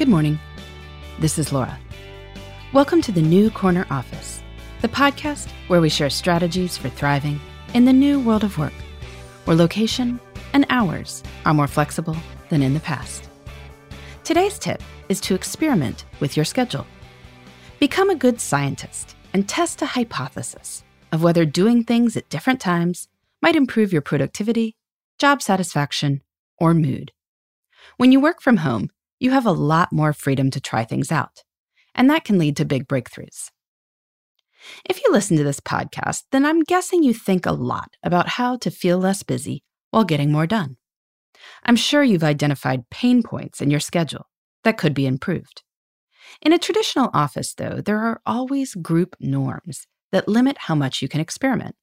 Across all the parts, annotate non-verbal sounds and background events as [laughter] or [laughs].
Good morning. This is Laura. Welcome to the New Corner Office, the podcast where we share strategies for thriving in the new world of work, where location and hours are more flexible than in the past. Today's tip is to experiment with your schedule. Become a good scientist and test a hypothesis of whether doing things at different times might improve your productivity, job satisfaction, or mood. When you work from home, you have a lot more freedom to try things out, and that can lead to big breakthroughs. If you listen to this podcast, then I'm guessing you think a lot about how to feel less busy while getting more done. I'm sure you've identified pain points in your schedule that could be improved. In a traditional office, though, there are always group norms that limit how much you can experiment.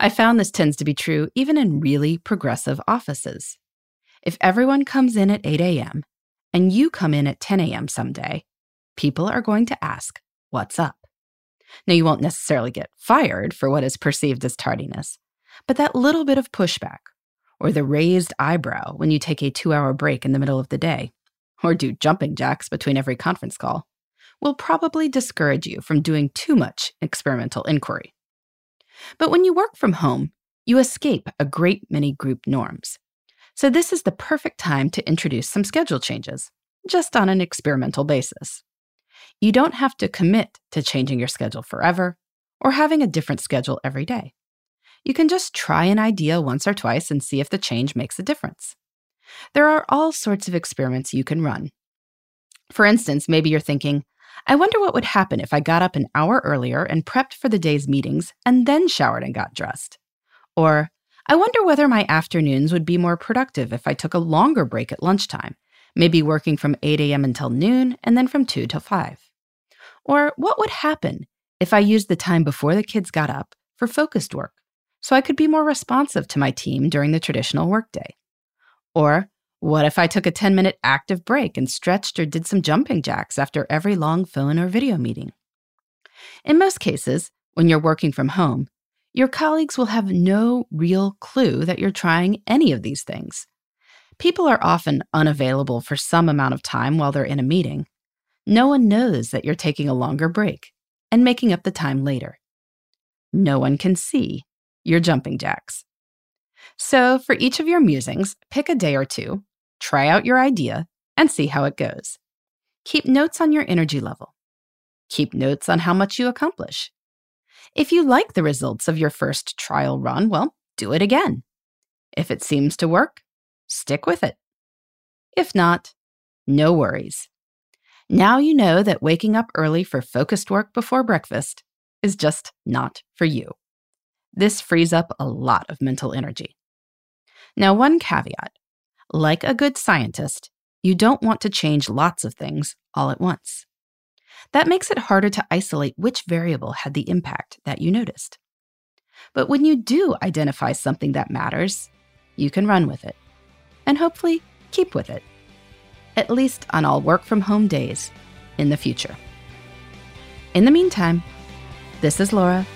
I found this tends to be true even in really progressive offices. If everyone comes in at 8 a.m and you come in at 10 a.m. someday, people are going to ask, What's up? Now, you won't necessarily get fired for what is perceived as tardiness, but that little bit of pushback, or the raised eyebrow when you take a two hour break in the middle of the day, or do jumping jacks between every conference call, will probably discourage you from doing too much experimental inquiry. But when you work from home, you escape a great many group norms. So, this is the perfect time to introduce some schedule changes, just on an experimental basis. You don't have to commit to changing your schedule forever or having a different schedule every day. You can just try an idea once or twice and see if the change makes a difference. There are all sorts of experiments you can run. For instance, maybe you're thinking, I wonder what would happen if I got up an hour earlier and prepped for the day's meetings and then showered and got dressed. Or, I wonder whether my afternoons would be more productive if I took a longer break at lunchtime, maybe working from 8 a.m. until noon and then from 2 till 5. Or what would happen if I used the time before the kids got up for focused work so I could be more responsive to my team during the traditional workday? Or what if I took a 10 minute active break and stretched or did some jumping jacks after every long phone or video meeting? In most cases, when you're working from home, your colleagues will have no real clue that you're trying any of these things. People are often unavailable for some amount of time while they're in a meeting. No one knows that you're taking a longer break and making up the time later. No one can see your jumping jacks. So, for each of your musings, pick a day or two, try out your idea, and see how it goes. Keep notes on your energy level. Keep notes on how much you accomplish. If you like the results of your first trial run, well, do it again. If it seems to work, stick with it. If not, no worries. Now you know that waking up early for focused work before breakfast is just not for you. This frees up a lot of mental energy. Now, one caveat like a good scientist, you don't want to change lots of things all at once. That makes it harder to isolate which variable had the impact that you noticed. But when you do identify something that matters, you can run with it and hopefully keep with it, at least on all work from home days in the future. In the meantime, this is Laura.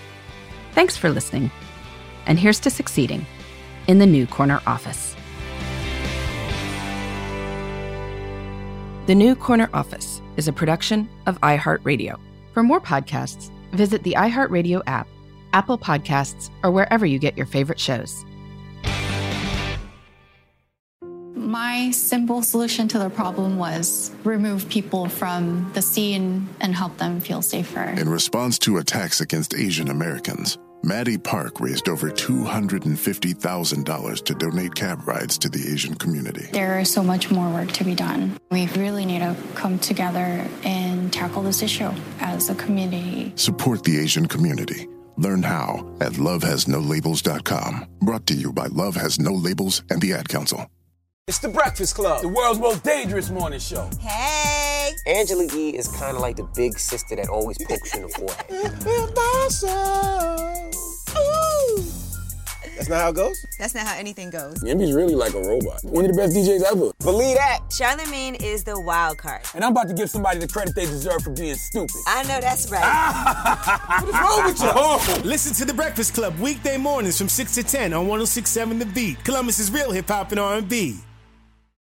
Thanks for listening, and here's to succeeding in the new corner office. The New Corner Office is a production of iHeartRadio. For more podcasts, visit the iHeartRadio app, Apple Podcasts, or wherever you get your favorite shows. My simple solution to the problem was remove people from the scene and help them feel safer. In response to attacks against Asian Americans, Maddie Park raised over $250,000 to donate cab rides to the Asian community. There is so much more work to be done. We really need to come together and tackle this issue as a community. Support the Asian community. Learn how at lovehasnolabels.com. Brought to you by Love Has No Labels and the Ad Council. It's the Breakfast Club, the world's most dangerous morning show. Hey! Angela Yee is kind of like the big sister that always pokes you in the forehead. [laughs] That's not how it goes? That's not how anything goes. Yemi's really like a robot. One of the best DJs ever. Believe that. Charlemagne is the wild card. And I'm about to give somebody the credit they deserve for being stupid. I know that's right. [laughs] what is wrong with you? Oh. Listen to The Breakfast Club weekday mornings from 6 to 10 on 1067 The Beat. Columbus is real hip hop and R&B.